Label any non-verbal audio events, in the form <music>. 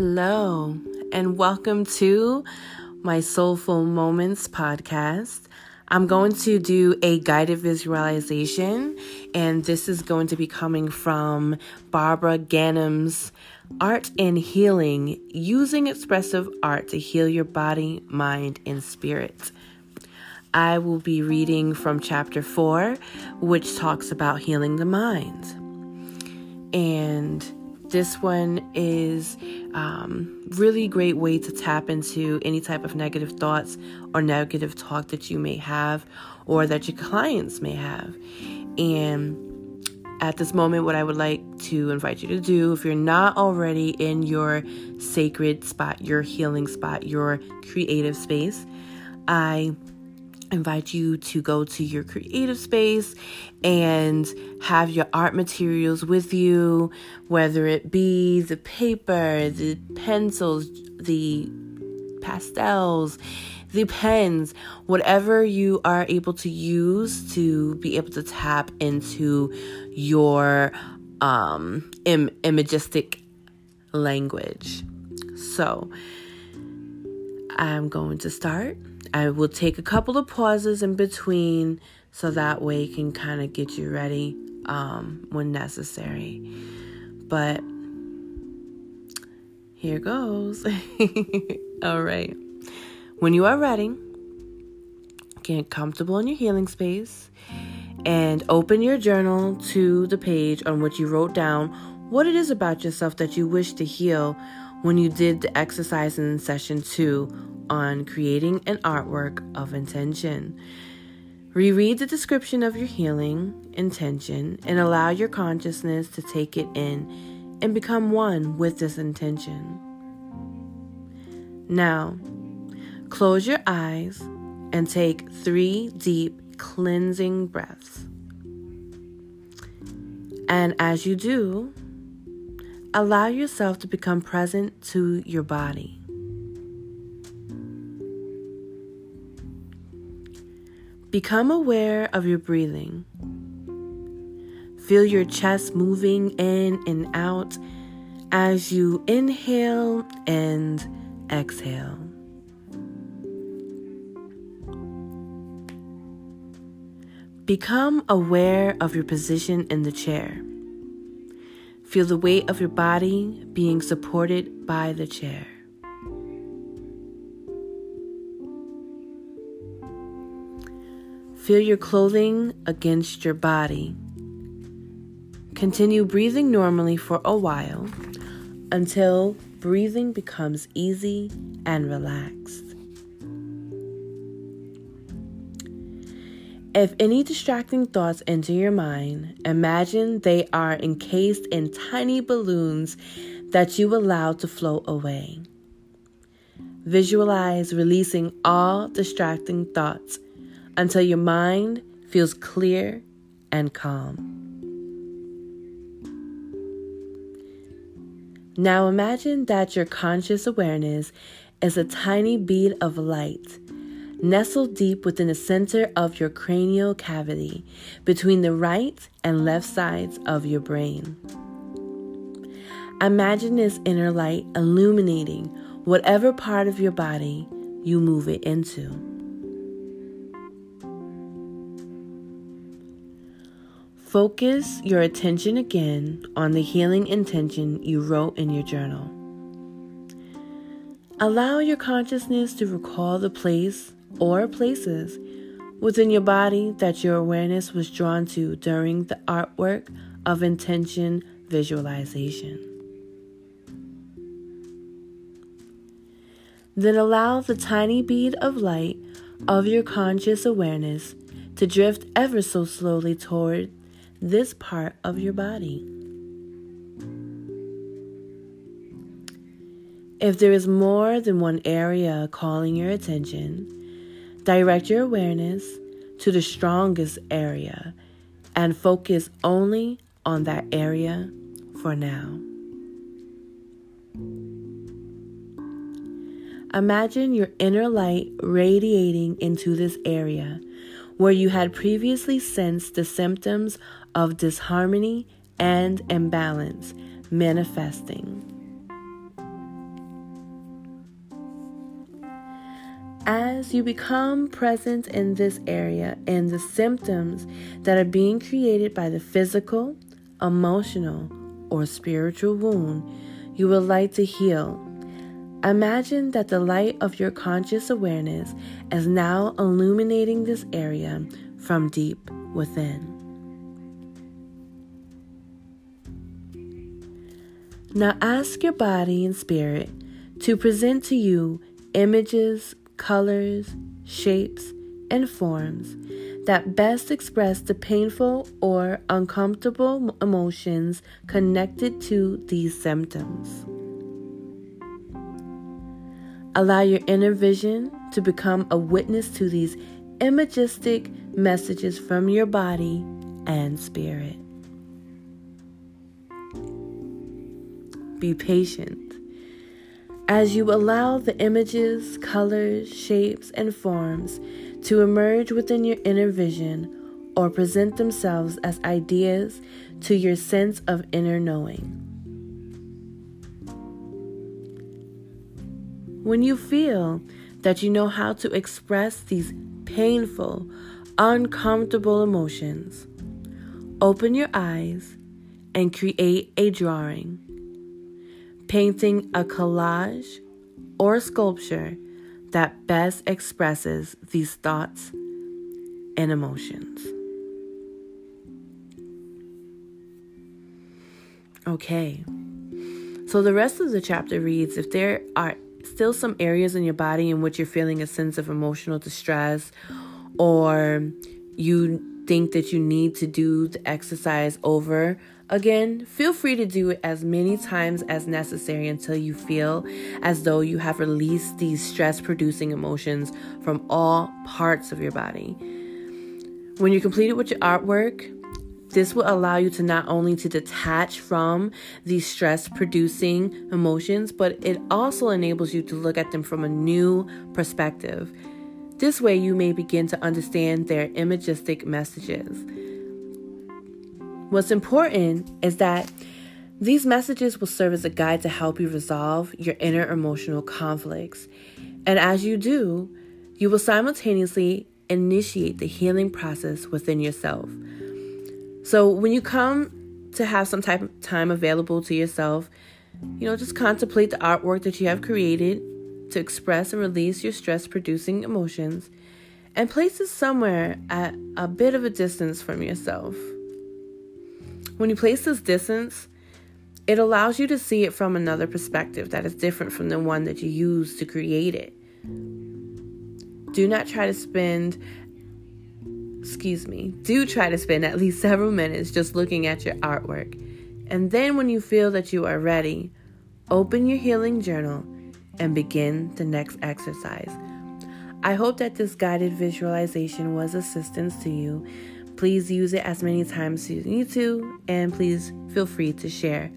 Hello, and welcome to my Soulful Moments podcast. I'm going to do a guided visualization, and this is going to be coming from Barbara Ganim's Art and Healing Using Expressive Art to Heal Your Body, Mind, and Spirit. I will be reading from chapter 4, which talks about healing the mind. And this one is um, really great way to tap into any type of negative thoughts or negative talk that you may have or that your clients may have. And at this moment, what I would like to invite you to do, if you're not already in your sacred spot, your healing spot, your creative space, I invite you to go to your creative space and have your art materials with you, whether it be the paper, the pencils, the pastels, the pens, whatever you are able to use to be able to tap into your um Im- imagistic language. So, I'm going to start I will take a couple of pauses in between so that way it can kind of get you ready um, when necessary. But here goes. <laughs> All right. When you are ready, get comfortable in your healing space and open your journal to the page on which you wrote down what it is about yourself that you wish to heal when you did the exercise in session two on creating an artwork of intention. Reread the description of your healing intention and allow your consciousness to take it in and become one with this intention. Now, close your eyes and take three deep cleansing breaths. And as you do, allow yourself to become present to your body. Become aware of your breathing. Feel your chest moving in and out as you inhale and exhale. Become aware of your position in the chair. Feel the weight of your body being supported by the chair. Feel your clothing against your body. Continue breathing normally for a while until breathing becomes easy and relaxed. If any distracting thoughts enter your mind, imagine they are encased in tiny balloons that you allow to float away. Visualize releasing all distracting thoughts until your mind feels clear and calm. Now imagine that your conscious awareness is a tiny bead of light nestled deep within the center of your cranial cavity between the right and left sides of your brain. Imagine this inner light illuminating whatever part of your body you move it into. Focus your attention again on the healing intention you wrote in your journal. Allow your consciousness to recall the place or places within your body that your awareness was drawn to during the artwork of intention visualization. Then allow the tiny bead of light of your conscious awareness to drift ever so slowly toward this part of your body. If there is more than one area calling your attention, direct your awareness to the strongest area and focus only on that area for now. Imagine your inner light radiating into this area where you had previously sensed the symptoms of disharmony and imbalance manifesting. As you become present in this area and the symptoms that are being created by the physical, emotional, or spiritual wound you would like to heal, imagine that the light of your conscious awareness is now illuminating this area from deep within. Now ask your body and spirit to present to you images, colors, shapes, and forms that best express the painful or uncomfortable emotions connected to these symptoms. Allow your inner vision to become a witness to these imagistic messages from your body and spirit. Be patient as you allow the images, colors, shapes, and forms to emerge within your inner vision or present themselves as ideas to your sense of inner knowing. When you feel that you know how to express these painful, uncomfortable emotions, open your eyes and create a drawing painting a collage or sculpture that best expresses these thoughts and emotions. Okay, so the rest of the chapter reads if there are still some areas in your body in which you're feeling a sense of emotional distress or you think that you need to do the exercise over Again, feel free to do it as many times as necessary until you feel as though you have released these stress producing emotions from all parts of your body. When you're completed with your artwork, this will allow you to not only to detach from these stress producing emotions, but it also enables you to look at them from a new perspective. This way you may begin to understand their imagistic messages. What's important is that these messages will serve as a guide to help you resolve your inner emotional conflicts. And as you do, you will simultaneously initiate the healing process within yourself. So when you come to have some type of time available to yourself, you know, just contemplate the artwork that you have created to express and release your stress producing emotions and place it somewhere at a bit of a distance from yourself. When you place this distance, it allows you to see it from another perspective that is different from the one that you use to create it. Do not try to spend, excuse me, do try to spend at least several minutes just looking at your artwork. And then when you feel that you are ready, open your healing journal and begin the next exercise. I hope that this guided visualization was assistance to you. Please use it as many times as you need to, and please feel free to share.